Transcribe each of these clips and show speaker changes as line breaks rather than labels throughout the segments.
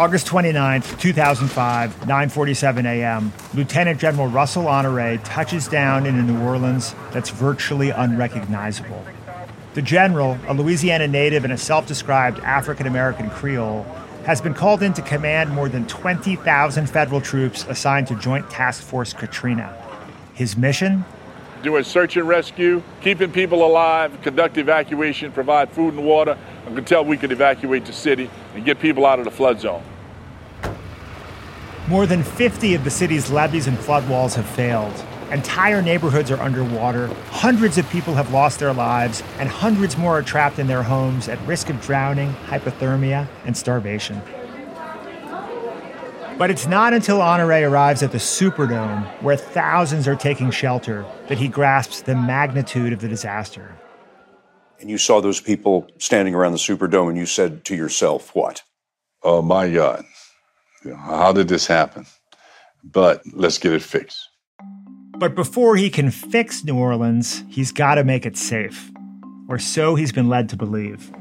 August 29th, 2005, 9:47 a.m. Lieutenant General Russell Honore touches down in a New Orleans that's virtually unrecognizable. The general, a Louisiana native and a self-described African American Creole, has been called in to command more than 20,000 federal troops assigned to Joint Task Force Katrina. His mission?
Doing search and rescue, keeping people alive, conduct evacuation, provide food and water until we could evacuate the city and get people out of the flood zone.
More than 50 of the city's levees and flood walls have failed. Entire neighborhoods are underwater, hundreds of people have lost their lives, and hundreds more are trapped in their homes at risk of drowning, hypothermia, and starvation. But it's not until Honore arrives at the Superdome, where thousands are taking shelter, that he grasps the magnitude of the disaster.
And you saw those people standing around the Superdome, and you said to yourself, what?
Oh my God. How did this happen? But let's get it fixed.
But before he can fix New Orleans, he's got to make it safe. Or so he's been led to believe.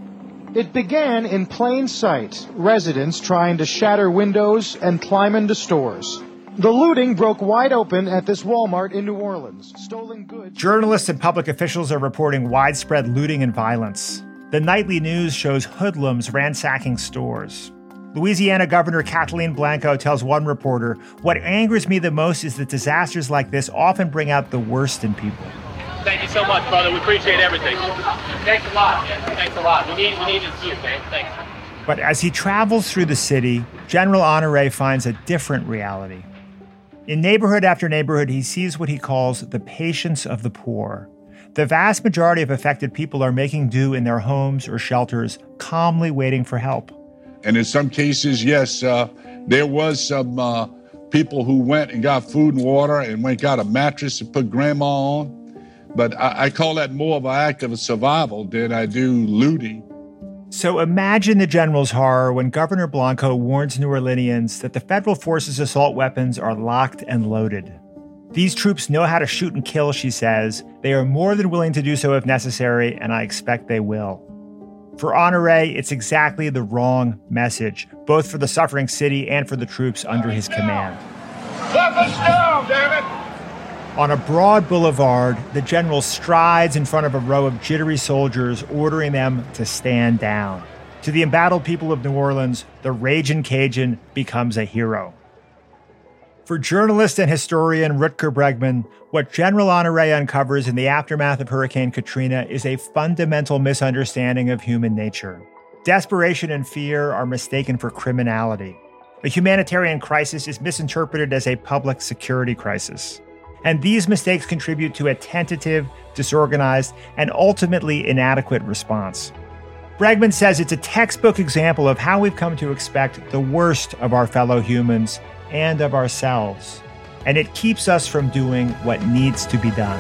It began in plain sight, residents trying to shatter windows and climb into stores. The looting broke wide open at this Walmart in New Orleans. Stolen goods.
Journalists and public officials are reporting widespread looting and violence. The nightly news shows hoodlums ransacking stores. Louisiana Governor Kathleen Blanco tells one reporter, What angers me the most is that disasters like this often bring out the worst in people.
Thank you so much, brother. We appreciate everything. Thanks a lot. Thanks a lot. We need, we need this too, man. Thanks.
But as he travels through the city, General Honore finds a different reality. In neighborhood after neighborhood, he sees what he calls the patience of the poor. The vast majority of affected people are making do in their homes or shelters, calmly waiting for help.
And in some cases, yes, uh, there was some uh, people who went and got food and water and went got a mattress and put grandma on. But I, I call that more of an act of survival than I do looting.
So imagine the general's horror when Governor Blanco warns New Orleanians that the federal forces' assault weapons are locked and loaded. These troops know how to shoot and kill, she says. They are more than willing to do so if necessary, and I expect they will. For Honore, it's exactly the wrong message, both for the suffering city and for the troops under his command.
Weapons down, damn it!
On a broad boulevard, the general strides in front of a row of jittery soldiers, ordering them to stand down. To the embattled people of New Orleans, the raging Cajun becomes a hero. For journalist and historian Rutger Bregman, what General Honore uncovers in the aftermath of Hurricane Katrina is a fundamental misunderstanding of human nature. Desperation and fear are mistaken for criminality. A humanitarian crisis is misinterpreted as a public security crisis. And these mistakes contribute to a tentative, disorganized, and ultimately inadequate response. Bregman says it's a textbook example of how we've come to expect the worst of our fellow humans and of ourselves, and it keeps us from doing what needs to be done.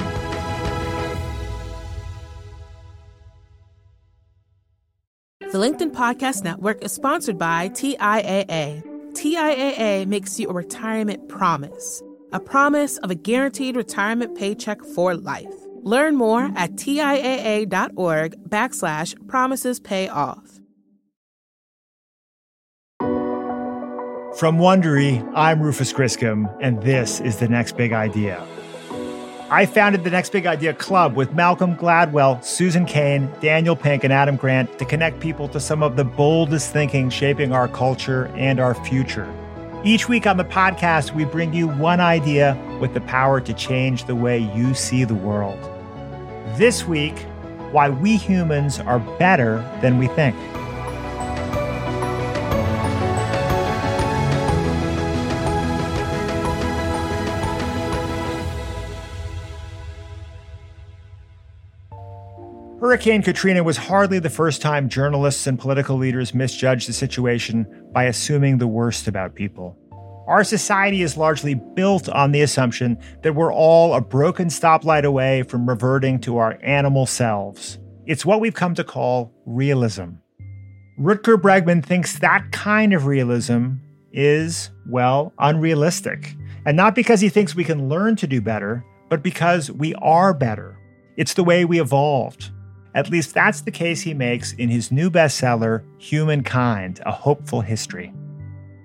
The LinkedIn Podcast Network is sponsored by TIAA. TIAA makes you a retirement promise, a promise of a guaranteed retirement paycheck for life. Learn more at TIAA.org backslash promises pay off.
From Wondery, I'm Rufus Griscom, and this is The Next Big Idea. I founded the Next Big Idea Club with Malcolm Gladwell, Susan Cain, Daniel Pink, and Adam Grant to connect people to some of the boldest thinking shaping our culture and our future. Each week on the podcast, we bring you one idea with the power to change the way you see the world. This week, why we humans are better than we think. Hurricane Katrina was hardly the first time journalists and political leaders misjudged the situation by assuming the worst about people. Our society is largely built on the assumption that we're all a broken stoplight away from reverting to our animal selves. It's what we've come to call realism. Rutger Bregman thinks that kind of realism is, well, unrealistic. And not because he thinks we can learn to do better, but because we are better. It's the way we evolved. At least that's the case he makes in his new bestseller, Humankind A Hopeful History.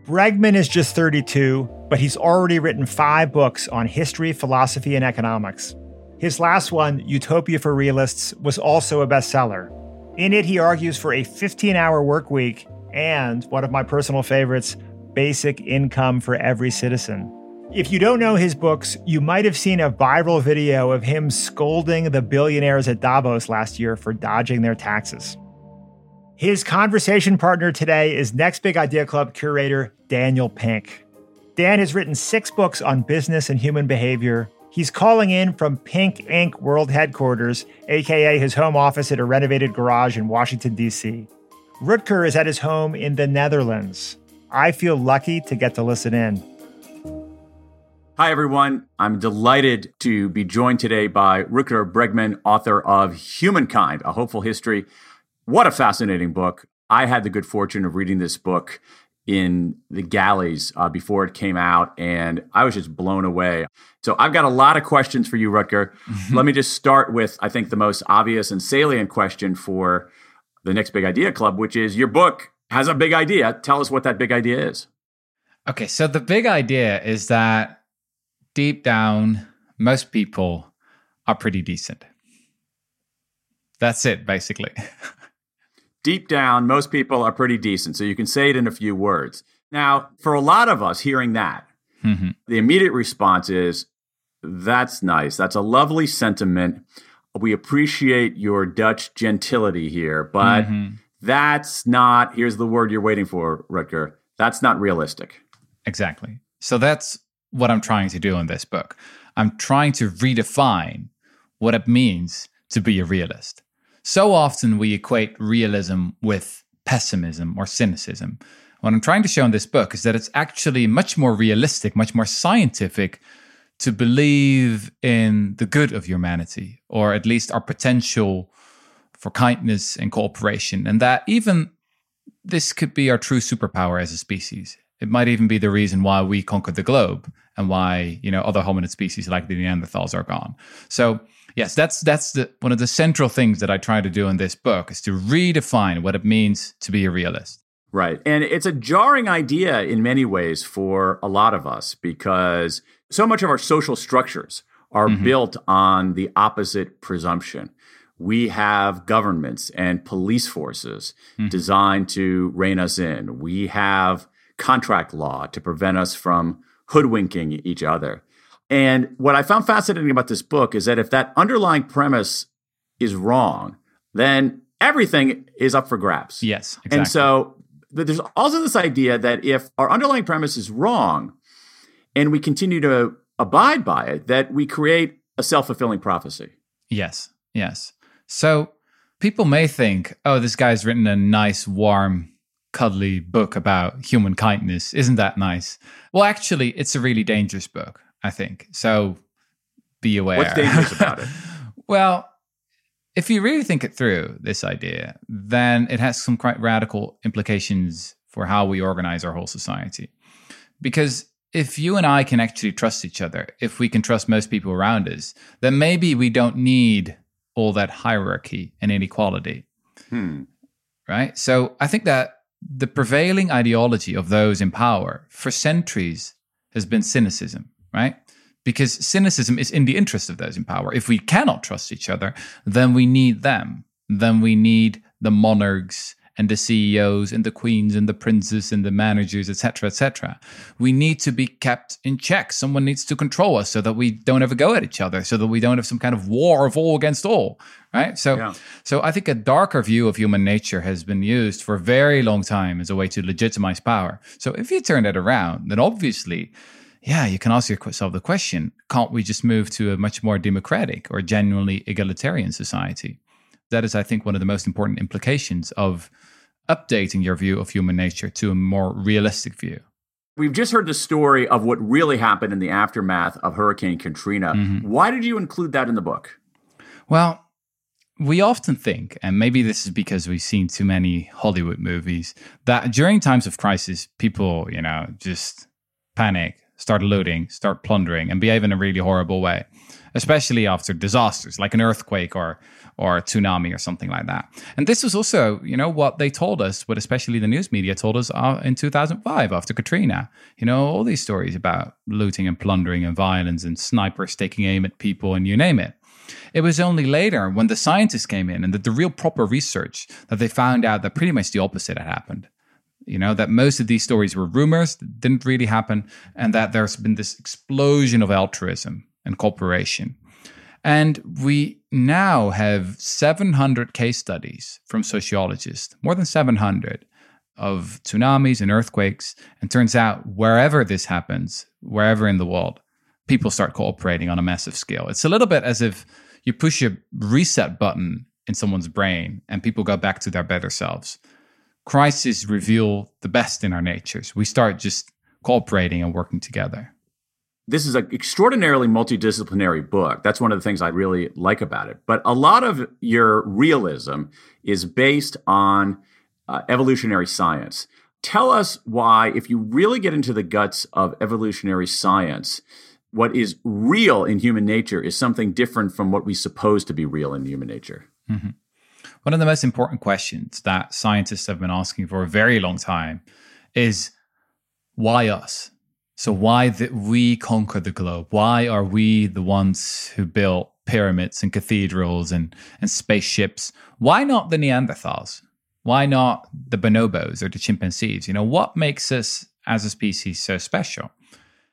Bregman is just 32, but he's already written five books on history, philosophy, and economics. His last one, Utopia for Realists, was also a bestseller. In it, he argues for a 15 hour work week and, one of my personal favorites, basic income for every citizen. If you don't know his books, you might have seen a viral video of him scolding the billionaires at Davos last year for dodging their taxes. His conversation partner today is Next Big Idea Club curator Daniel Pink. Dan has written six books on business and human behavior. He's calling in from Pink Inc. World Headquarters, aka his home office at a renovated garage in Washington, D.C. Rutger is at his home in the Netherlands. I feel lucky to get to listen in.
Hi, everyone. I'm delighted to be joined today by Rutger Bregman, author of Humankind, A Hopeful History. What a fascinating book. I had the good fortune of reading this book in the galleys uh, before it came out, and I was just blown away. So I've got a lot of questions for you, Rutger. Let me just start with, I think, the most obvious and salient question for the next big idea club, which is your book has a big idea. Tell us what that big idea is.
Okay, so the big idea is that deep down, most people are pretty decent. That's it, basically.
deep down, most people are pretty decent. So you can say it in a few words. Now, for a lot of us hearing that, mm-hmm. the immediate response is that's nice. That's a lovely sentiment. We appreciate your Dutch gentility here, but mm-hmm. that's not, here's the word you're waiting for, Rutger. That's not realistic.
Exactly. So that's what I'm trying to do in this book. I'm trying to redefine what it means to be a realist. So often we equate realism with pessimism or cynicism. What I'm trying to show in this book is that it's actually much more realistic, much more scientific to believe in the good of humanity, or at least our potential for kindness and cooperation, and that even this could be our true superpower as a species. It might even be the reason why we conquered the globe and why you know other hominid species like the Neanderthals are gone. So yes, that's that's the one of the central things that I try to do in this book is to redefine what it means to be a realist.
Right. And it's a jarring idea in many ways for a lot of us because so much of our social structures are mm-hmm. built on the opposite presumption. We have governments and police forces mm-hmm. designed to rein us in. We have contract law to prevent us from hoodwinking each other. And what I found fascinating about this book is that if that underlying premise is wrong, then everything is up for grabs.
Yes. Exactly.
And so there's also this idea that if our underlying premise is wrong and we continue to abide by it, that we create a self fulfilling prophecy.
Yes. Yes. So people may think, oh, this guy's written a nice, warm, cuddly book about human kindness. Isn't that nice? Well, actually, it's a really dangerous book, I think. So be aware.
What's dangerous about it?
well, if you really think it through, this idea, then it has some quite radical implications for how we organize our whole society. Because if you and I can actually trust each other, if we can trust most people around us, then maybe we don't need all that hierarchy and inequality. Hmm. Right? So I think that the prevailing ideology of those in power for centuries has been cynicism, right? Because cynicism is in the interest of those in power. If we cannot trust each other, then we need them. Then we need the monarchs and the CEOs and the queens and the princes and the managers, etc., etc. We need to be kept in check. Someone needs to control us so that we don't ever go at each other, so that we don't have some kind of war of all against all. Right. So, yeah. so I think a darker view of human nature has been used for a very long time as a way to legitimize power. So, if you turn that around, then obviously yeah, you can ask yourself the question can't we just move to a much more democratic or genuinely egalitarian society? That is, I think, one of the most important implications of updating your view of human nature to a more realistic view.
We've just heard the story of what really happened in the aftermath of Hurricane Katrina. Mm-hmm. Why did you include that in the book?
Well, we often think, and maybe this is because we've seen too many Hollywood movies, that during times of crisis, people, you know, just panic, start looting, start plundering, and behave in a really horrible way. especially after disasters like an earthquake or or a tsunami or something like that. And this was also, you know, what they told us, what especially the news media told us uh, in 2005 after Katrina. You know, all these stories about looting and plundering and violence and snipers taking aim at people and you name it. It was only later when the scientists came in and did the real proper research that they found out that pretty much the opposite had happened. You know, that most of these stories were rumors that didn't really happen, and that there's been this explosion of altruism and cooperation. And we now have 700 case studies from sociologists, more than 700, of tsunamis and earthquakes. And turns out, wherever this happens, wherever in the world, people start cooperating on a massive scale. It's a little bit as if you push a reset button in someone's brain and people go back to their better selves. Crises reveal the best in our natures. We start just cooperating and working together.
This is an extraordinarily multidisciplinary book. That's one of the things I really like about it. But a lot of your realism is based on uh, evolutionary science. Tell us why, if you really get into the guts of evolutionary science, what is real in human nature is something different from what we suppose to be real in human nature.
Mm-hmm. One of the most important questions that scientists have been asking for a very long time is why us? So, why did we conquer the globe? Why are we the ones who built pyramids and cathedrals and, and spaceships? Why not the Neanderthals? Why not the bonobos or the chimpanzees? You know, what makes us as a species so special?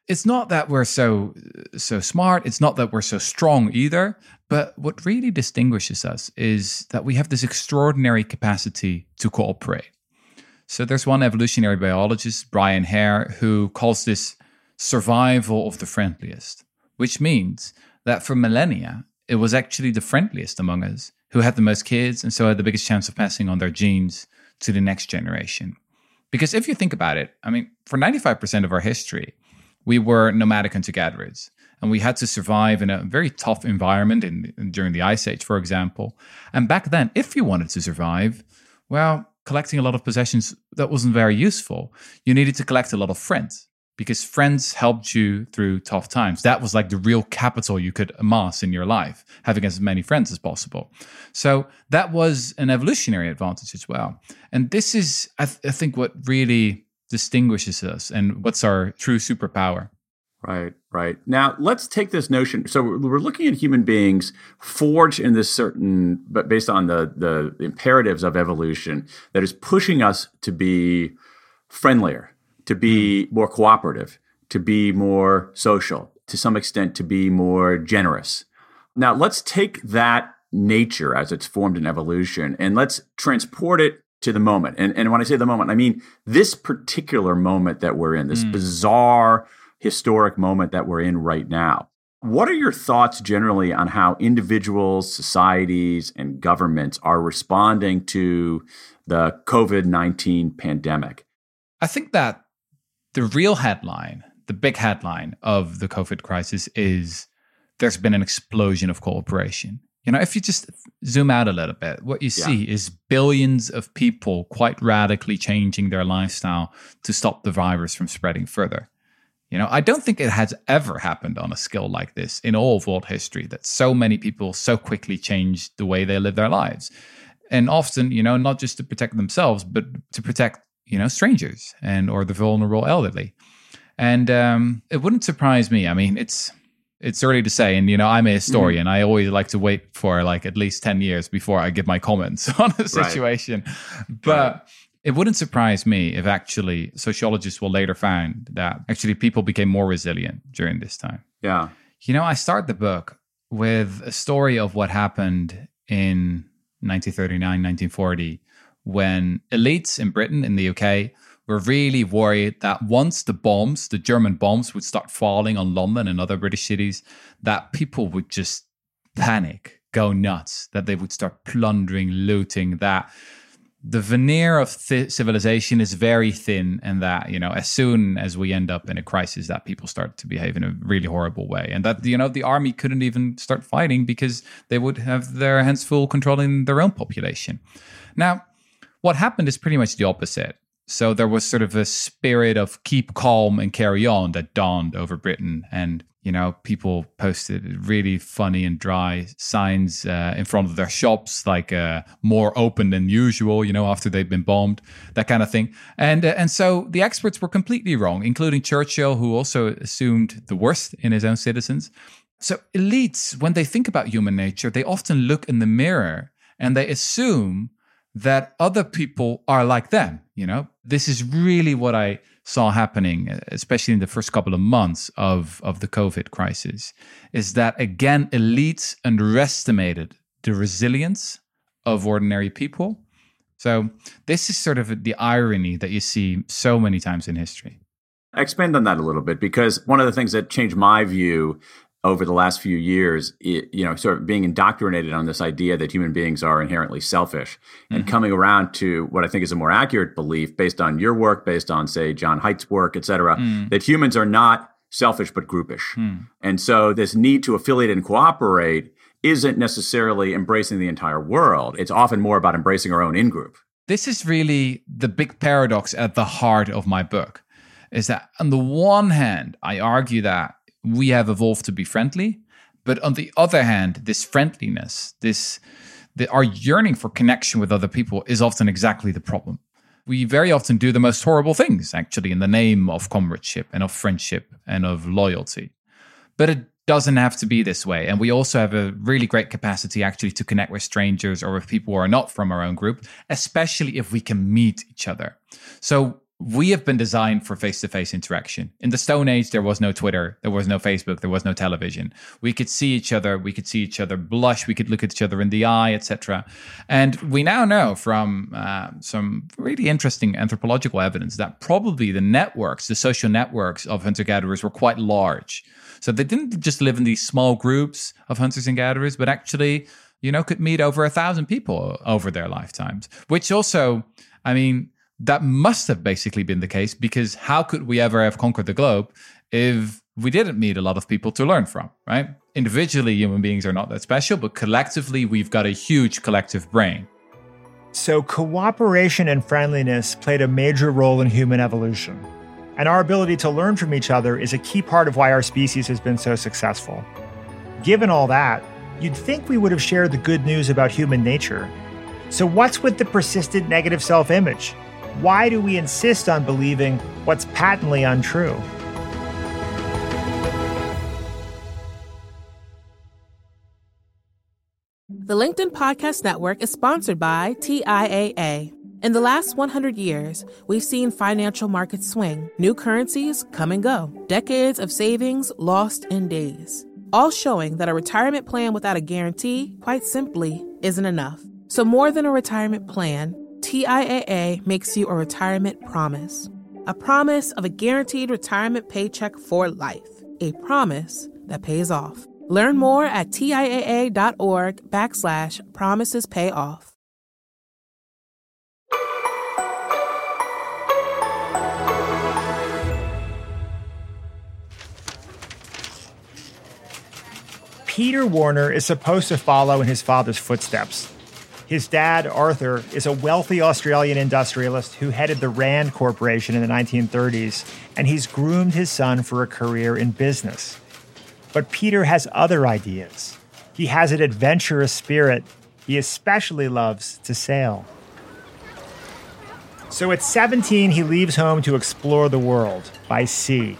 It's not that we're so so smart. It's not that we're so strong either. But what really distinguishes us is that we have this extraordinary capacity to cooperate. So there's one evolutionary biologist brian hare who calls this survival of the friendliest which means that for millennia it was actually the friendliest among us who had the most kids and so had the biggest chance of passing on their genes to the next generation. Because if you think about it i mean for 95% of our history we were nomadic hunter gatherers and we had to survive in a very tough environment in, during the ice age for example. And back then if you wanted to survive well collecting a lot of possessions that wasn't very useful. You needed to collect a lot of friends because friends helped you through tough times. That was like the real capital you could amass in your life having as many friends as possible. So that was an evolutionary advantage as well. And this is i, th- I think what really distinguishes us and what's our true superpower.
Right, right. Now let's take this notion. So we're looking at human beings forged in this certain, but based on the the imperatives of evolution that is pushing us to be friendlier, to be hmm. more cooperative, to be more social, to some extent to be more generous. Now let's take that nature as it's formed in evolution and let's transport it to the moment. And, and when I say the moment, I mean this particular moment that we're in, this mm. bizarre historic moment that we're in right now. What are your thoughts generally on how individuals, societies, and governments are responding to the COVID 19 pandemic?
I think that the real headline, the big headline of the COVID crisis is there's been an explosion of cooperation. You know, if you just zoom out a little bit, what you see yeah. is billions of people quite radically changing their lifestyle to stop the virus from spreading further. You know, I don't think it has ever happened on a scale like this in all of world history that so many people so quickly changed the way they live their lives. And often, you know, not just to protect themselves, but to protect, you know, strangers and or the vulnerable elderly. And um, it wouldn't surprise me. I mean, it's it's early to say and you know i'm a historian mm. i always like to wait for like at least 10 years before i give my comments on a situation right. but right. it wouldn't surprise me if actually sociologists will later find that actually people became more resilient during this time
yeah
you know i start the book with a story of what happened in 1939 1940 when elites in britain in the uk were really worried that once the bombs, the German bombs, would start falling on London and other British cities, that people would just panic, go nuts, that they would start plundering, looting, that the veneer of th- civilization is very thin and that you know as soon as we end up in a crisis that people start to behave in a really horrible way. And that you know the army couldn't even start fighting because they would have their hands full controlling their own population. Now what happened is pretty much the opposite So there was sort of a spirit of keep calm and carry on that dawned over Britain. And, you know, people posted really funny and dry signs uh, in front of their shops, like uh, more open than usual, you know, after they'd been bombed, that kind of thing. And, uh, and so the experts were completely wrong, including Churchill, who also assumed the worst in his own citizens. So elites, when they think about human nature, they often look in the mirror and they assume that other people are like them. You know, this is really what I saw happening, especially in the first couple of months of, of the COVID crisis, is that again, elites underestimated the resilience of ordinary people. So this is sort of the irony that you see so many times in history.
Expand on that a little bit because one of the things that changed my view over the last few years, it, you know, sort of being indoctrinated on this idea that human beings are inherently selfish and mm-hmm. coming around to what I think is a more accurate belief based on your work, based on, say, Jon Haidt's work, et cetera, mm. that humans are not selfish but groupish. Mm. And so this need to affiliate and cooperate isn't necessarily embracing the entire world. It's often more about embracing our own in group.
This is really the big paradox at the heart of my book is that on the one hand, I argue that we have evolved to be friendly. But on the other hand, this friendliness, this the, our yearning for connection with other people is often exactly the problem. We very often do the most horrible things, actually, in the name of comradeship and of friendship and of loyalty. But it doesn't have to be this way. And we also have a really great capacity actually to connect with strangers or with people who are not from our own group, especially if we can meet each other. So we have been designed for face-to-face interaction. In the Stone Age, there was no Twitter, there was no Facebook, there was no television. We could see each other, we could see each other blush, we could look at each other in the eye, etc. And we now know from uh, some really interesting anthropological evidence that probably the networks, the social networks of hunter-gatherers, were quite large. So they didn't just live in these small groups of hunters and gatherers, but actually, you know, could meet over a thousand people over their lifetimes. Which also, I mean that must have basically been the case because how could we ever have conquered the globe if we didn't meet a lot of people to learn from, right? Individually, human beings are not that special, but collectively, we've got a huge collective brain.
So, cooperation and friendliness played a major role in human evolution. And our ability to learn from each other is a key part of why our species has been so successful. Given all that, you'd think we would have shared the good news about human nature. So, what's with the persistent negative self image? Why do we insist on believing what's patently untrue?
The LinkedIn Podcast Network is sponsored by TIAA. In the last 100 years, we've seen financial markets swing, new currencies come and go, decades of savings lost in days, all showing that a retirement plan without a guarantee, quite simply, isn't enough. So, more than a retirement plan, TIAA makes you a retirement promise. A promise of a guaranteed retirement paycheck for life. A promise that pays off. Learn more at TIAA.org backslash promises pay off.
Peter Warner is supposed to follow in his father's footsteps his dad, Arthur, is a wealthy Australian industrialist who headed the Rand Corporation in the 1930s, and he's groomed his son for a career in business. But Peter has other ideas. He has an adventurous spirit. He especially loves to sail. So at 17, he leaves home to explore the world by sea.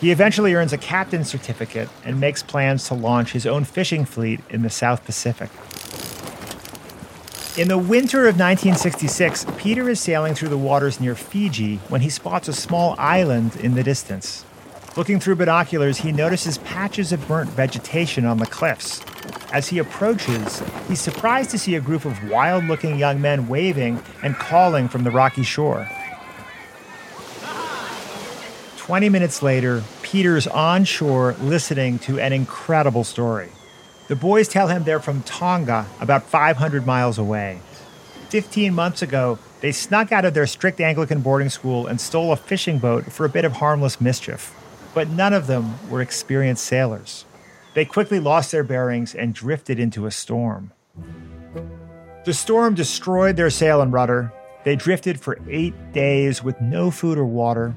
He eventually earns a captain's certificate and makes plans to launch his own fishing fleet in the South Pacific. In the winter of 1966, Peter is sailing through the waters near Fiji when he spots a small island in the distance. Looking through binoculars, he notices patches of burnt vegetation on the cliffs. As he approaches, he's surprised to see a group of wild looking young men waving and calling from the rocky shore. 20 minutes later, Peter's on shore listening to an incredible story. The boys tell him they're from Tonga, about 500 miles away. 15 months ago, they snuck out of their strict Anglican boarding school and stole a fishing boat for a bit of harmless mischief. But none of them were experienced sailors. They quickly lost their bearings and drifted into a storm. The storm destroyed their sail and rudder, They drifted for eight days with no food or water.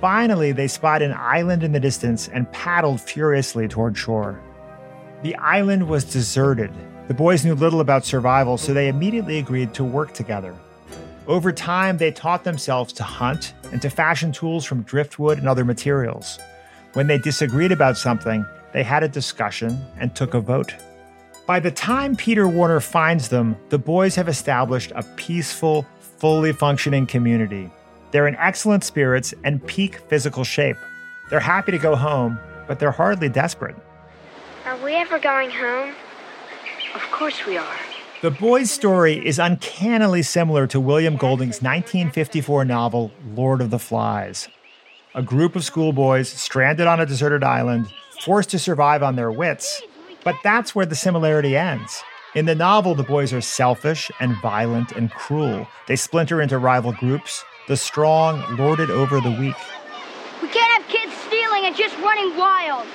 Finally, they spied an island in the distance and paddled furiously toward shore. The island was deserted. The boys knew little about survival, so they immediately agreed to work together. Over time, they taught themselves to hunt and to fashion tools from driftwood and other materials. When they disagreed about something, they had a discussion and took a vote. By the time Peter Warner finds them, the boys have established a peaceful, fully functioning community. They're in excellent spirits and peak physical shape. They're happy to go home, but they're hardly desperate.
Are we ever going home? Of course we are.
The boy's story is uncannily similar to William Golding's 1954 novel, Lord of the Flies. A group of schoolboys stranded on a deserted island, forced to survive on their wits. But that's where the similarity ends. In the novel, the boys are selfish and violent and cruel. They splinter into rival groups. The strong lord it over the weak.
We can't have kids stealing and just running wild.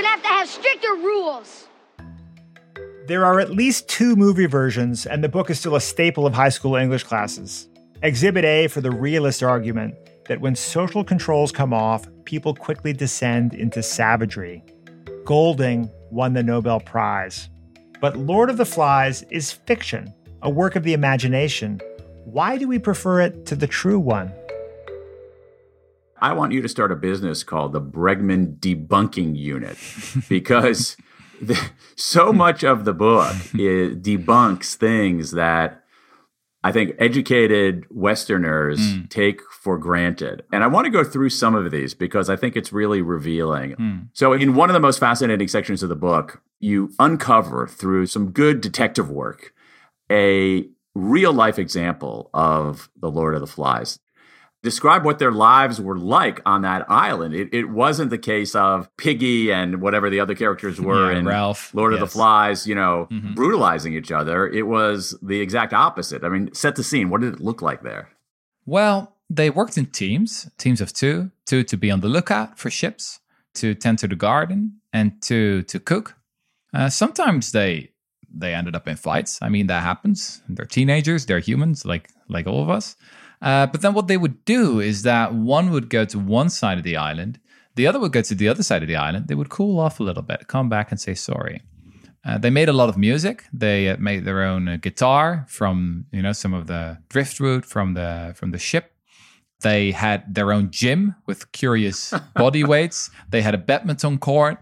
We're gonna have to have stricter rules.
There are at least two movie versions, and the book is still a staple of high school English classes. Exhibit A for the realist argument that when social controls come off, people quickly descend into savagery. Golding won the Nobel Prize. But Lord of the Flies is fiction, a work of the imagination. Why do we prefer it to the true one?
I want you to start a business called the Bregman Debunking Unit because the, so much of the book debunks things that I think educated Westerners mm. take for granted. And I want to go through some of these because I think it's really revealing. Mm. So, in one of the most fascinating sections of the book, you uncover through some good detective work a real life example of the Lord of the Flies describe what their lives were like on that island. It, it wasn't the case of Piggy and whatever the other characters were
yeah,
in
Ralph,
Lord
yes.
of the Flies, you know, mm-hmm. brutalizing each other. It was the exact opposite. I mean, set the scene. What did it look like there?
Well, they worked in teams, teams of two, two to be on the lookout for ships, to tend to the garden, and to to cook. Uh, sometimes they they ended up in fights. I mean, that happens. They're teenagers. They're humans, like like all of us. Uh, but then what they would do is that one would go to one side of the island, the other would go to the other side of the island. They would cool off a little bit, come back and say sorry. Uh, they made a lot of music. They uh, made their own uh, guitar from you know some of the driftwood from the from the ship. They had their own gym with curious body weights. They had a badminton court.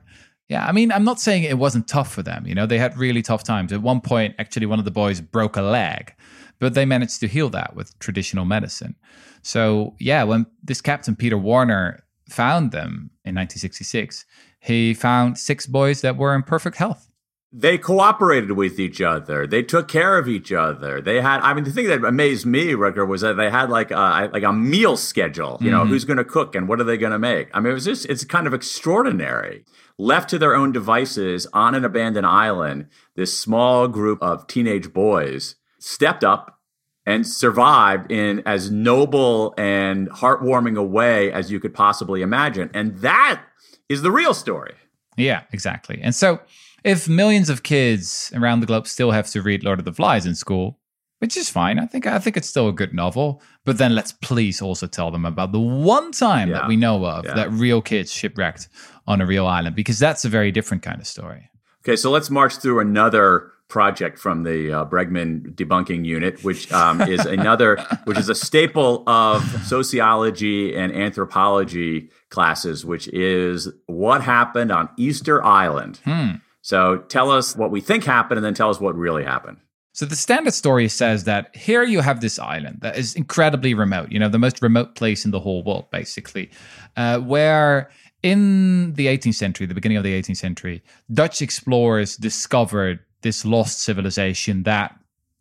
Yeah, I mean, I'm not saying it wasn't tough for them. You know, they had really tough times. At one point, actually, one of the boys broke a leg but they managed to heal that with traditional medicine. So, yeah, when this Captain Peter Warner found them in 1966, he found six boys that were in perfect health.
They cooperated with each other. They took care of each other. They had, I mean, the thing that amazed me, Rutger, was that they had like a, like a meal schedule. You know, mm-hmm. who's going to cook and what are they going to make? I mean, it was just, it's kind of extraordinary. Left to their own devices on an abandoned island, this small group of teenage boys stepped up and survived in as noble and heartwarming a way as you could possibly imagine. And that is the real story.
Yeah, exactly. And so if millions of kids around the globe still have to read Lord of the Flies in school, which is fine. I think I think it's still a good novel. But then let's please also tell them about the one time yeah. that we know of yeah. that real kids shipwrecked on a real island, because that's a very different kind of story.
Okay, so let's march through another project from the uh, Bregman debunking unit, which um, is another, which is a staple of sociology and anthropology classes, which is what happened on Easter Island.
Hmm.
So tell us what we think happened, and then tell us what really happened.
So the standard story says that here you have this island that is incredibly remote, you know, the most remote place in the whole world, basically, uh, where in the 18th century, the beginning of the 18th century, Dutch explorers discovered this lost civilization that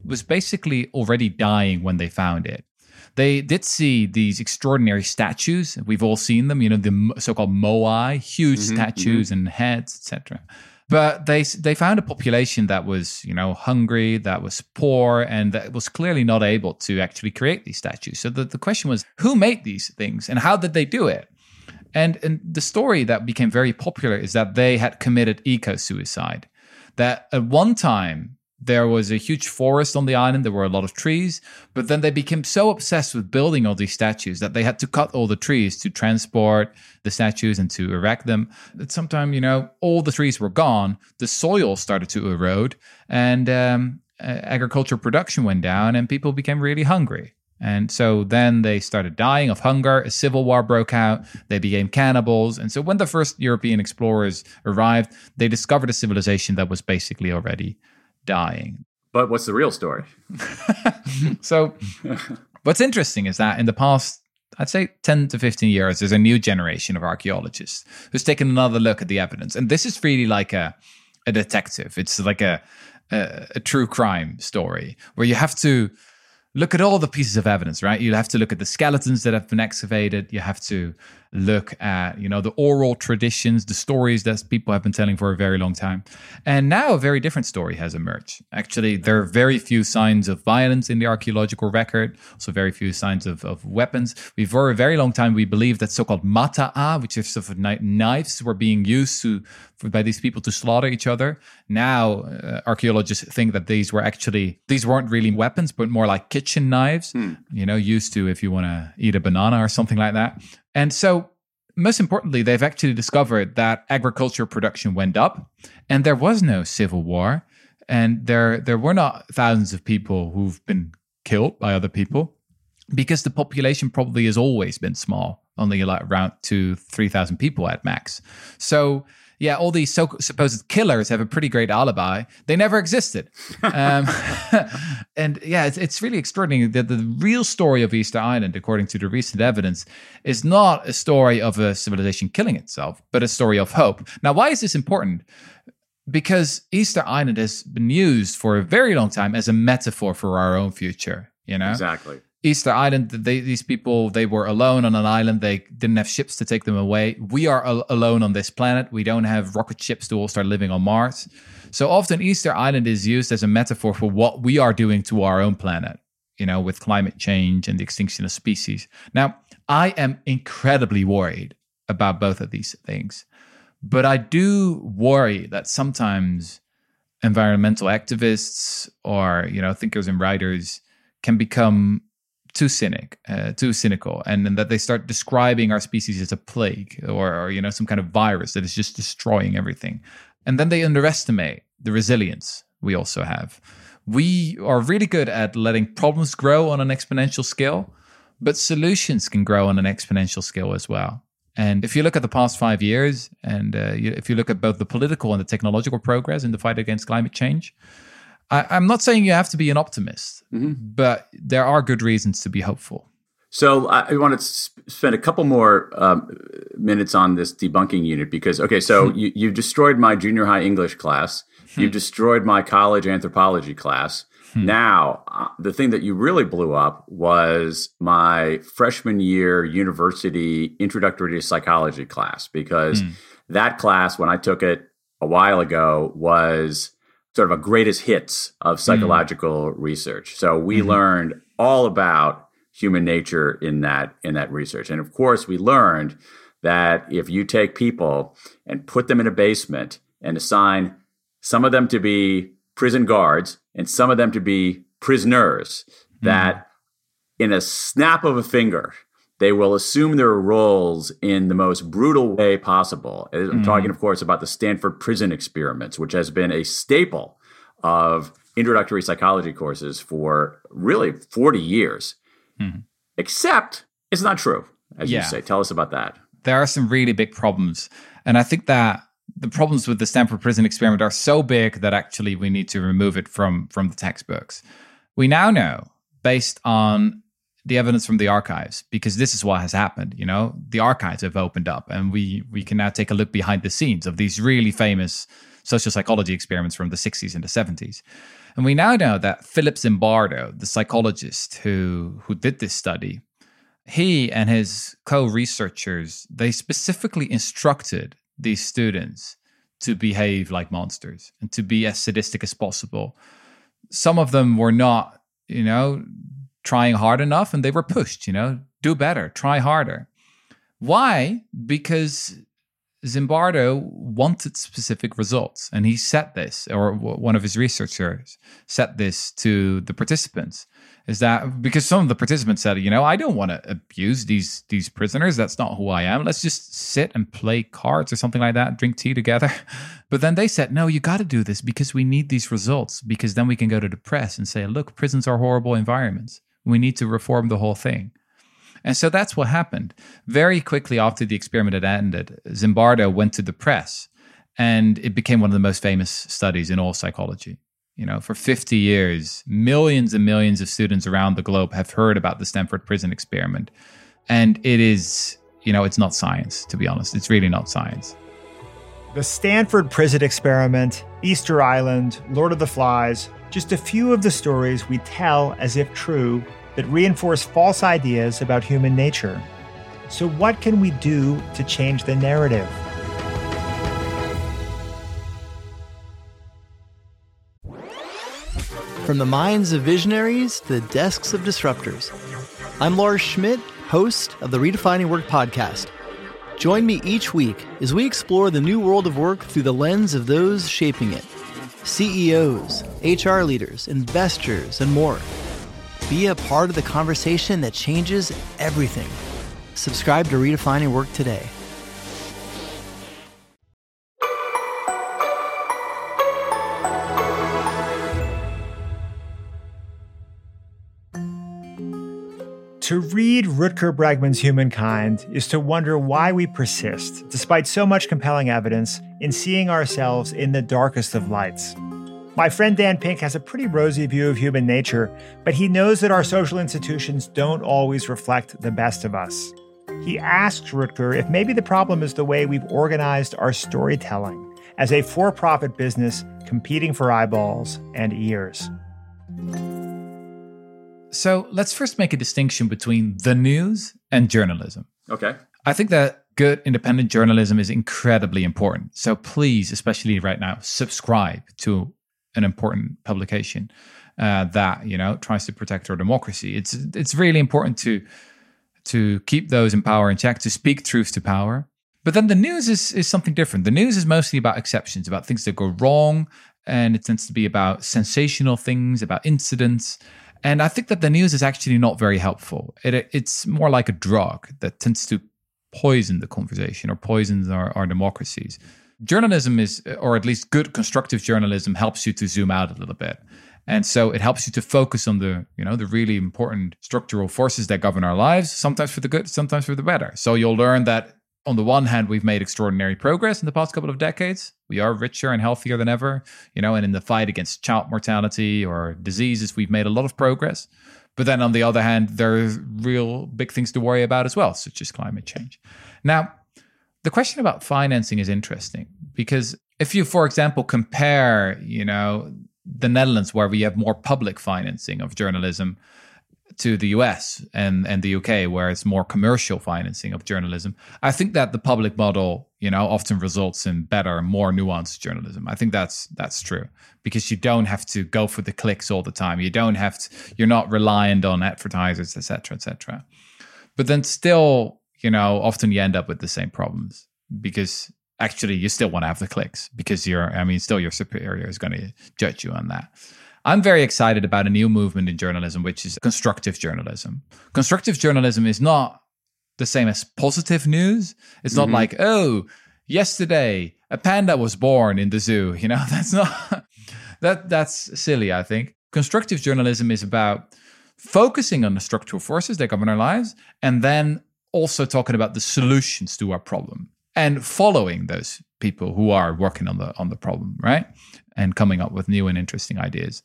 was basically already dying when they found it. They did see these extraordinary statues. We've all seen them, you know, the so-called moai, huge mm-hmm, statues mm-hmm. and heads, etc. But they they found a population that was, you know, hungry, that was poor, and that was clearly not able to actually create these statues. So the, the question was, who made these things and how did they do it? And and the story that became very popular is that they had committed eco suicide that at one time there was a huge forest on the island. There were a lot of trees, but then they became so obsessed with building all these statues that they had to cut all the trees to transport the statues and to erect them. That sometime, you know, all the trees were gone. The soil started to erode, and um, agriculture production went down, and people became really hungry. And so then they started dying of hunger. A civil war broke out. They became cannibals. And so when the first European explorers arrived, they discovered a civilization that was basically already dying.
But what's the real story?
so, what's interesting is that in the past, I'd say 10 to 15 years, there's a new generation of archaeologists who's taken another look at the evidence. And this is really like a, a detective, it's like a, a, a true crime story where you have to look at all the pieces of evidence, right? You have to look at the skeletons that have been excavated. You have to look at you know the oral traditions the stories that people have been telling for a very long time and now a very different story has emerged actually there are very few signs of violence in the archaeological record so very few signs of, of weapons we for a very long time we believed that so-called mata'a which is sort of knives were being used to for, by these people to slaughter each other now uh, archaeologists think that these were actually these weren't really weapons but more like kitchen knives hmm. you know used to if you want to eat a banana or something like that and so, most importantly, they've actually discovered that agriculture production went up and there was no civil war. And there, there were not thousands of people who've been killed by other people because the population probably has always been small, only like around two, 3,000 people at max. So yeah, all these so supposed killers have a pretty great alibi. They never existed. Um, and yeah, it's, it's really extraordinary that the real story of Easter Island, according to the recent evidence, is not a story of a civilization killing itself, but a story of hope. Now, why is this important? Because Easter Island has been used for a very long time as a metaphor for our own future. You know,
exactly.
Easter Island, they, these people, they were alone on an island. They didn't have ships to take them away. We are al- alone on this planet. We don't have rocket ships to all start living on Mars. So often, Easter Island is used as a metaphor for what we are doing to our own planet, you know, with climate change and the extinction of species. Now, I am incredibly worried about both of these things, but I do worry that sometimes environmental activists or, you know, thinkers and writers can become too cynic, uh, too cynical, and, and, that they start describing our species as a plague or, or, you know some kind of virus that is just destroying everything, and then they underestimate the resilience we also have. We are really good at letting problems grow on an exponential scale, but solutions can grow on an exponential scale as well. And if you look at the past five years, and uh, you, if you look at both the political and the technological progress in the fight against climate change, I, am not saying you have to be an optimist, mm-hmm. but there are good reasons to be hopeful.
So I want to spend a couple more um, minutes on this debunking unit because okay, so you, you've destroyed my junior high English class, hmm. you've destroyed my college anthropology class. Hmm. Now, uh, the thing that you really blew up was my freshman year university introductory to psychology class because hmm. that class, when I took it a while ago, was sort of a greatest hits of psychological mm. research. So we mm-hmm. learned all about human nature in that in that research. And of course, we learned that if you take people and put them in a basement and assign some of them to be prison guards and some of them to be prisoners, mm. that in a snap of a finger, they will assume their roles in the most brutal way possible. I'm mm-hmm. talking, of course, about the Stanford prison experiments, which has been a staple of introductory psychology courses for really 40 years. Mm-hmm. Except it's not true, as yeah. you say. Tell us about that.
There are some really big problems. And I think that the problems with the Stanford prison experiment are so big that actually we need to remove it from, from the textbooks. We now know, based on the evidence from the archives because this is what has happened you know? The archives have opened up and we we can now take a look behind the scenes of these really famous social psychology experiments from the 60s and the 70s and we now know that philip zimbardo the psychologist who who did this study he and his co-researchers they specifically instructed these students to behave like monsters and to be as sadistic as possible. Some of them were not you know trying hard enough and they were pushed, you know, do better, try harder. Why? Because Zimbardo wanted specific results, and he set this, or one of his researchers set this to the participants. Is that because some of the participants said, you know, I don't want to abuse these these prisoners. That's not who I am. Let's just sit and play cards or something like that, drink tea together. But then they said, no, you got to do this because we need these results because then we can go to the press and say, look, prisons are horrible environments. We need to reform the whole thing. And so that's what happened. Very quickly after the experiment had ended, Zimbardo went to the press and it became one of the most famous studies in all psychology. You know, for 50 years, millions and millions of students around the globe have heard about the Stanford prison experiment. And it is, you know, it's not science, to be honest. It's really not science.
The Stanford prison experiment, Easter Island, Lord of the Flies, just a few of the stories we tell as if true that reinforce false ideas about human nature. So, what can we do to change the narrative?
From the minds of visionaries to the desks of disruptors, I'm Lars Schmidt, host of the Redefining Work podcast. Join me each week as we explore the new world of work through the lens of those shaping it CEOs, HR leaders, investors, and more. Be a part of the conversation that changes everything. Subscribe to Redefining Work today.
To read Rutger Bregman's Humankind is to wonder why we persist, despite so much compelling evidence, in seeing ourselves in the darkest of lights. My friend Dan Pink has a pretty rosy view of human nature, but he knows that our social institutions don't always reflect the best of us. He asks Rutger if maybe the problem is the way we've organized our storytelling as a for profit business competing for eyeballs and ears.
So let's first make a distinction between the news and journalism.
Okay.
I think that good independent journalism is incredibly important. So please, especially right now, subscribe to an important publication uh, that you know tries to protect our democracy. It's it's really important to to keep those in power in check, to speak truth to power. But then the news is is something different. The news is mostly about exceptions, about things that go wrong, and it tends to be about sensational things, about incidents. And I think that the news is actually not very helpful. It, it's more like a drug that tends to poison the conversation or poisons our, our democracies journalism is, or at least good constructive journalism, helps you to zoom out a little bit. And so it helps you to focus on the, you know, the really important structural forces that govern our lives, sometimes for the good, sometimes for the better. So you'll learn that on the one hand, we've made extraordinary progress in the past couple of decades. We are richer and healthier than ever, you know, and in the fight against child mortality or diseases, we've made a lot of progress. But then on the other hand, there are real big things to worry about as well, such as climate change. Now, the question about financing is interesting because if you, for example, compare, you know, the Netherlands where we have more public financing of journalism to the US and, and the UK where it's more commercial financing of journalism, I think that the public model, you know, often results in better, more nuanced journalism. I think that's that's true because you don't have to go for the clicks all the time. You don't have to, you're not reliant on advertisers, etc., etc. But then still you know, often you end up with the same problems because actually you still want to have the clicks because you're, I mean, still your superior is going to judge you on that. I'm very excited about a new movement in journalism, which is constructive journalism. Constructive journalism is not the same as positive news. It's not mm-hmm. like, oh, yesterday a panda was born in the zoo. You know, that's not that that's silly, I think. Constructive journalism is about focusing on the structural forces that govern our lives and then also talking about the solutions to our problem and following those people who are working on the on the problem, right? And coming up with new and interesting ideas.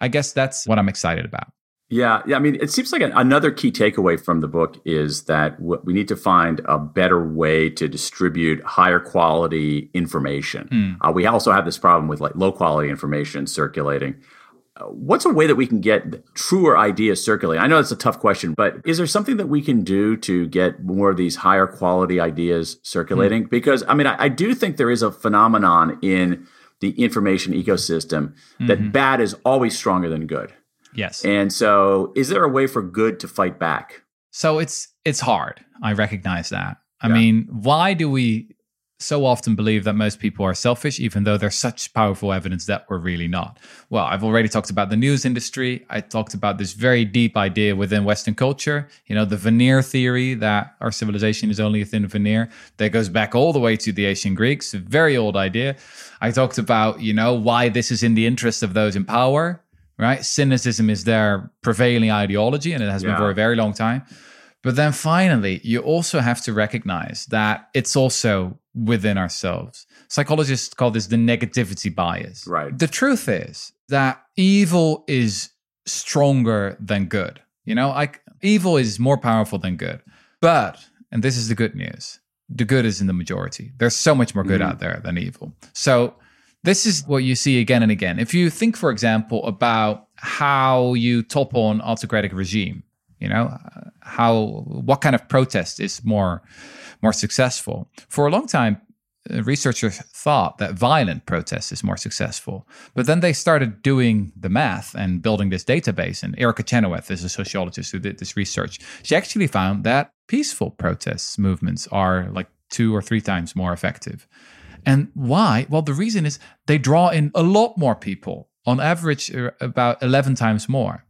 I guess that's what I'm excited about.
Yeah, yeah. I mean, it seems like another key takeaway from the book is that we need to find a better way to distribute higher quality information. Mm. Uh, we also have this problem with like low quality information circulating what's a way that we can get truer ideas circulating? I know that's a tough question, but is there something that we can do to get more of these higher quality ideas circulating? Mm-hmm. Because I mean, I, I, do think there is a phenomenon in the information ecosystem that mm-hmm. bad is always stronger than good.
Yes.
And so, is there a way for good to fight back?
So it's it's hard. I recognize that. I yeah. mean, why do we so often believe that most people are selfish, even though there's such powerful evidence that we're really not. Well, I've already talked about the news industry. I talked about this very deep idea within Western culture, you know, the veneer theory that our civilization is only a thin veneer. That goes back all the way to the ancient Greeks, a very old idea. I talked about, you know, why this is in the interest of those in power, right? Cynicism is their prevailing ideology, and it has been for a very long time. But then finally, you also have to recognize that it's also within ourselves. Psychologists call this the negativity bias.
Right.
The truth is that evil is stronger than good. You know, like evil is more powerful than good. But, and this is the good news, the good is in the majority. There's so much more good
Mhm.
out there than evil. So, this is what you see again and again. If you think, for example, about how you topple an autocratic regime, you know, how what kind of protest is more more successful? For a long time, uh, researchers thought that violent protest is more successful, but then they started doing the math and building this database. And Erica Chenoweth is a sociologist who did this research. She actually found that peaceful protests movements are like two or three times more effective. And why? Well, the reason is they draw in a lot more people, on average, uh, about 11 times more.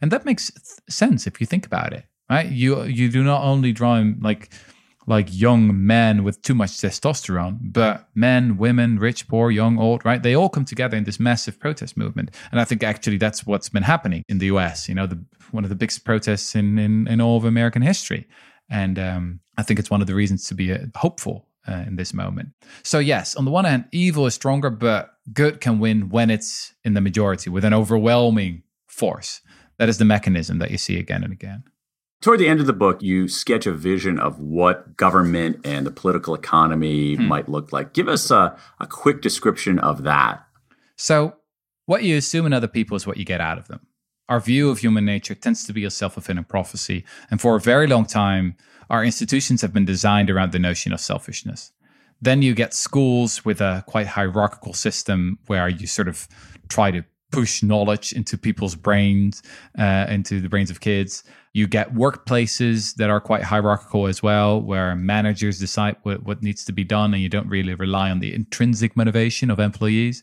And that makes sense if you think about it, right? You you do not only draw in like like young men with too much testosterone, but men, women, rich, poor, young, old, right? They all come together in this massive protest movement. And I think actually that's what's been happening in the US, you know, the one of the biggest protests in in, in all of American history. And um, I think it's one of the reasons to be uh, hopeful uh, in this moment. So, yes, on the one hand, evil is stronger, but good can win when it's in the majority with an overwhelming force. That is the mechanism that you see again and again.
Toward the end of the book, you sketch a vision of what government and the political economy
Hmm.
might look like. Give us a, a quick description of that.
So, what you assume in other people is what you get out of them. Our view of human nature tends to be a self fulfilling prophecy. And for a very long time, our institutions have been designed around the notion of selfishness. Then you get schools with a quite hierarchical system where you sort of try to push knowledge into people's brains, uh, into the brains of kids. You get workplaces that are quite hierarchical as well, where managers decide what, what needs to be done, and you don't really rely on the intrinsic motivation of employees.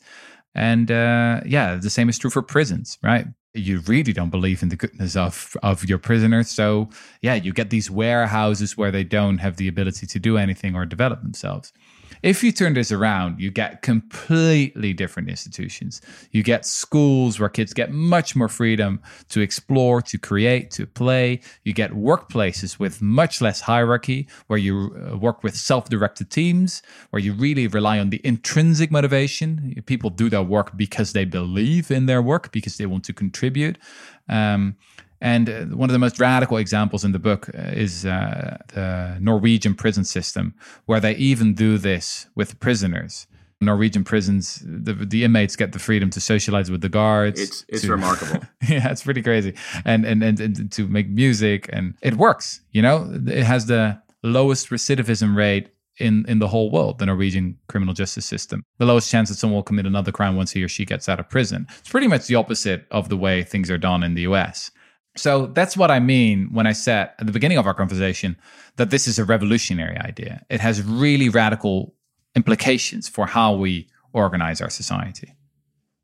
And uh, yeah, the same is true for prisons, right? You really don't believe in the goodness of of your prisoners, so yeah, you get these warehouses where they don't have the ability to do anything or develop themselves. If you turn this around, you get completely different institutions. You get schools where kids get much more freedom to explore, to create, to play. You get workplaces with much less hierarchy, where you uh, work with self directed teams, where you really rely on the intrinsic motivation. People do their work because they believe in their work, because they want to contribute. Um, and uh, one of the most radical examples in the book uh, is uh, the Norwegian prison system, where they even do this with prisoners. Norwegian prisons, the, the inmates get the freedom to socialize with the guards.
It's it's
to-
remarkable.
yeah, it's pretty crazy. And, and and and to make music, and it works. You know, it has the lowest recidivism rate in in the whole world. The Norwegian criminal justice system, the lowest chance that someone will commit another crime once he or she gets out of prison. It's pretty much the opposite of the way things are done in the U.S. So that's what I mean when I said at the beginning of our conversation that this is a revolutionary idea. It has really radical implications for how we organize our society.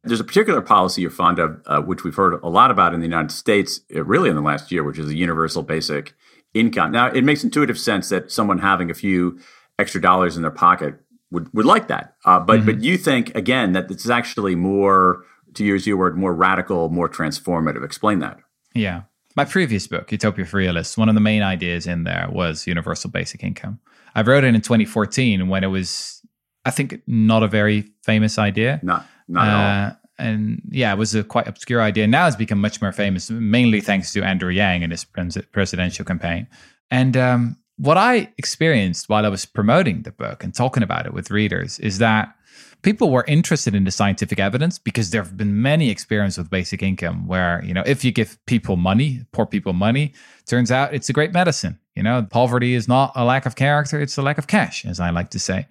There's a particular policy you're fond of, uh, which we've heard a lot about in the United States, uh, really in the last year, which is the universal basic income. Now, it makes intuitive sense that someone having a few extra dollars in their pocket would, would like that. Uh, but but you think again that this is actually more, to use your word, more radical, more transformative. Explain that.
Yeah. My previous book, Utopia for Realists, one of the main ideas in there was universal basic income. I wrote it in 2014 when it was, I think, not a very famous idea.
Not not at all.
Uh, and yeah, it was a quite obscure idea. Now it's become much more famous, mainly thanks to Andrew Yang and his presidential campaign. And um, what I experienced while I was promoting the book and talking about it with readers is that people were interested in the scientific evidence because there have been many experiments with basic income where you know if you give people money poor people money turns out it's a great medicine. You know poverty is not a lack of character it's a lack of cash as i like to say.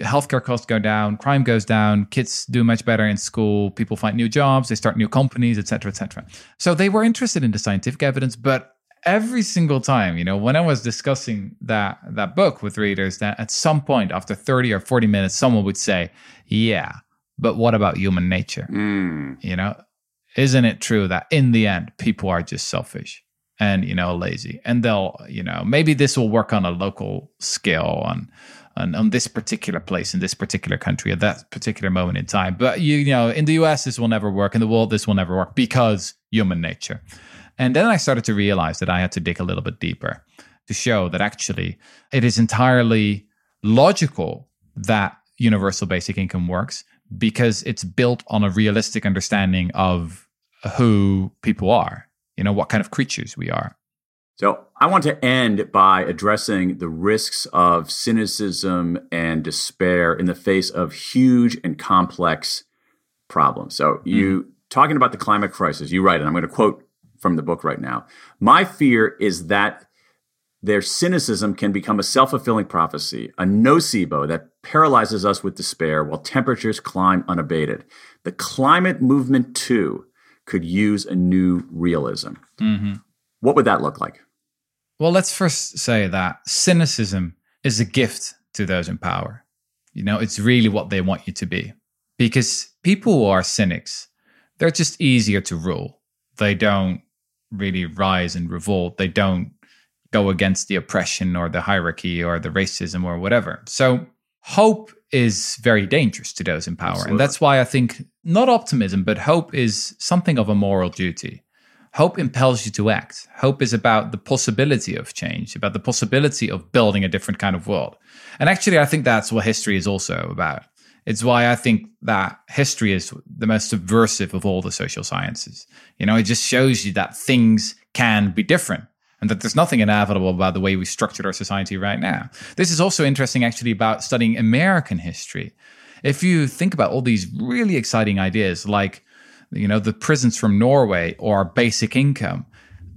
Healthcare costs go down crime goes down kids do much better in school people find new jobs they start new companies etc etc so they were interested in the scientific evidence but every single time, you know, when I was discussing that that book with readers, that at some point after 30 or 40 minutes, someone would say, Yeah, but what about human nature?
Mm.
You know, isn't it true that in the end, people are just selfish and, you know, lazy? And they'll, you know, maybe this will work on a local scale on on, on this particular place in this particular country at that particular moment in time. But you, you know, in the US, this will never work. In the world, this will never work because human nature. And then I started to realize that I had to dig a little bit deeper to show that actually it is entirely logical that universal basic income works because it's built on a realistic understanding of who people are, you know, what kind of creatures we are.
So I want to end by addressing the risks of cynicism and despair in the face of huge and complex problems. So you mm. talking about the climate crisis, you write, and I'm going to quote from the book right now. My fear is that their cynicism can become a self fulfilling prophecy, a nocebo that paralyzes us with despair while temperatures climb unabated. The climate movement, too, could use a new realism. Mm-hmm. What would that look like?
Well, let's first say that cynicism is a gift to those in power. You know, it's really what they want you to be. Because people who are cynics, they're just easier to rule. They don't really rise and revolt. They don't go against the oppression or the hierarchy or the racism or whatever. So hope is very dangerous to those in power. Absolutely. And that's why I think not optimism, but hope is something of a moral duty. Hope impels you to act. Hope is about the possibility of change, about the possibility of building a different kind of world. And actually, I think that's what history is also about. It's why I think that history is the most subversive of all the social sciences. You know, it just shows you that things can be different and that there's nothing inevitable about the way we structured our society right now. This is also interesting, actually, about studying American history. If you think about all these really exciting ideas like, you know, the prisons from Norway or basic income,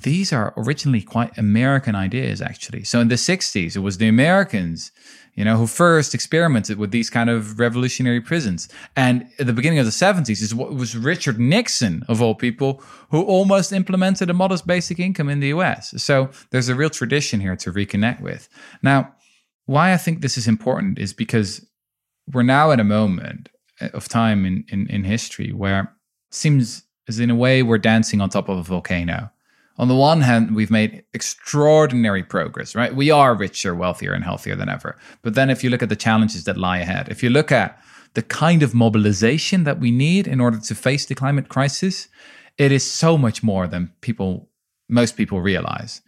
these are originally quite American ideas, actually. So in the 60s, it was the Americans you know, who first experimented with these kind of revolutionary prisons. And at the beginning of the 70s, it was Richard Nixon, of all people, who almost implemented a modest basic income in the US. So there's a real tradition here to reconnect with. Now, why I think this is important is because we're now at a moment uh, of time in, in, in history where it seems as in a way we're dancing on top of a volcano on the one hand, we've made extraordinary progress, right? We are richer, wealthier, and healthier than ever. But then, if you look at the challenges that lie ahead, if you look at the kind of mobilization that we need in order to face the climate crisis, it is so much more than people, most people realize.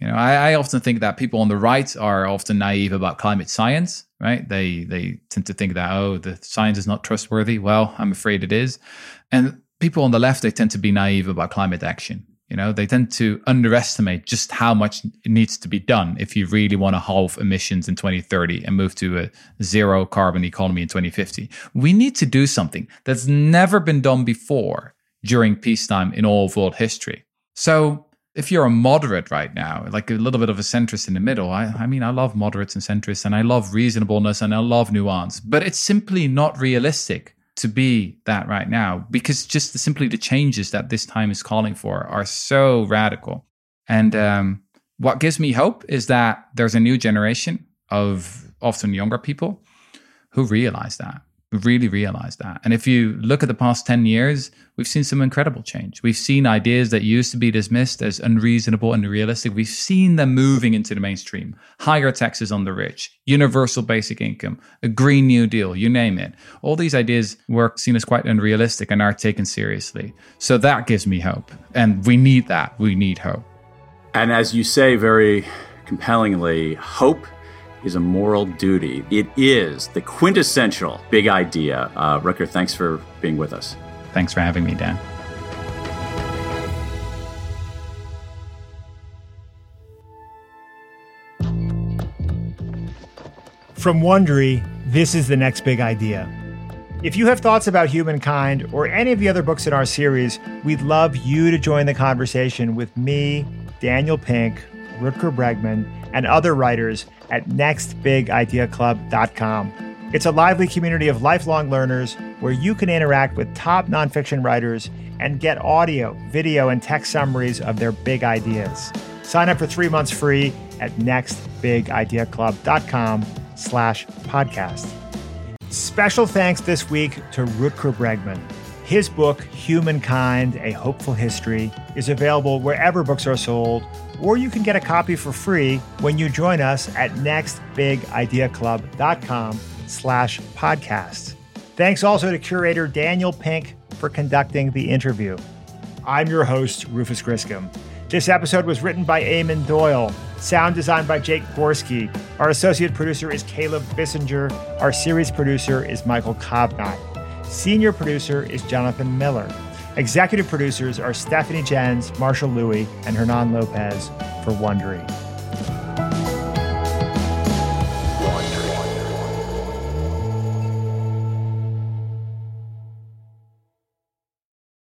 You know, I, I often think that people on the right are often naive about climate science, right? They they tend to think that oh, the science is not trustworthy. Well, I'm afraid it is, and people on the left they tend to be naive about climate action you know, they tend to underestimate just how much needs to be done if you really want to halve emissions in 2030 and move to a zero carbon economy in 2050. We need to do something that's never been done before during peacetime in all of world history. So, if you're a moderate right now, like a little bit of a centrist in the middle, I, I mean, I love moderates and centrists and I love reasonableness and I love nuance, but it's simply not realistic to be that right now because just the, simply the changes that this time is calling for are so radical. And um, what gives me hope is that there's a new generation of often younger people who realize that really realize that. And if you look at the past 10 years, we've seen some incredible change. We've seen ideas that used to be dismissed as unreasonable and unrealistic. We've seen them moving into the mainstream. Higher taxes on the rich, universal basic income, a Green New Deal, you name it. All these ideas were seen as quite unrealistic and are taken seriously. So that gives me hope. And we need that. We need hope.
And as you say very compellingly, hope is a moral duty. It is the quintessential big idea. Uh, Rutger, thanks for being with us.
Thanks for having me, Dan.
From Wondery, this is the next big idea. If you have thoughts about humankind or any of the other books in our series, we'd love you to join the conversation with me, Daniel Pink, Rutger Bregman, and other writers at nextbigideaclub.com. It's a lively community of lifelong learners where you can interact with top nonfiction writers and get audio, video, and text summaries of their big ideas. Sign up for three months free at nextbigideaclub.com slash podcast. Special thanks this week to Rutger Bregman. His book, Humankind, A Hopeful History, is available wherever books are sold, or you can get a copy for free when you join us at nextbigideaclub.com slash podcast. Thanks also to curator Daniel Pink for conducting the interview. I'm your host, Rufus Griscom. This episode was written by Eamon Doyle, sound designed by Jake Gorski. Our associate producer is Caleb Bissinger. Our series producer is Michael Kovnat. Senior producer is Jonathan Miller. Executive producers are Stephanie Jens, Marshall Lewy, and Hernan Lopez for Wondery.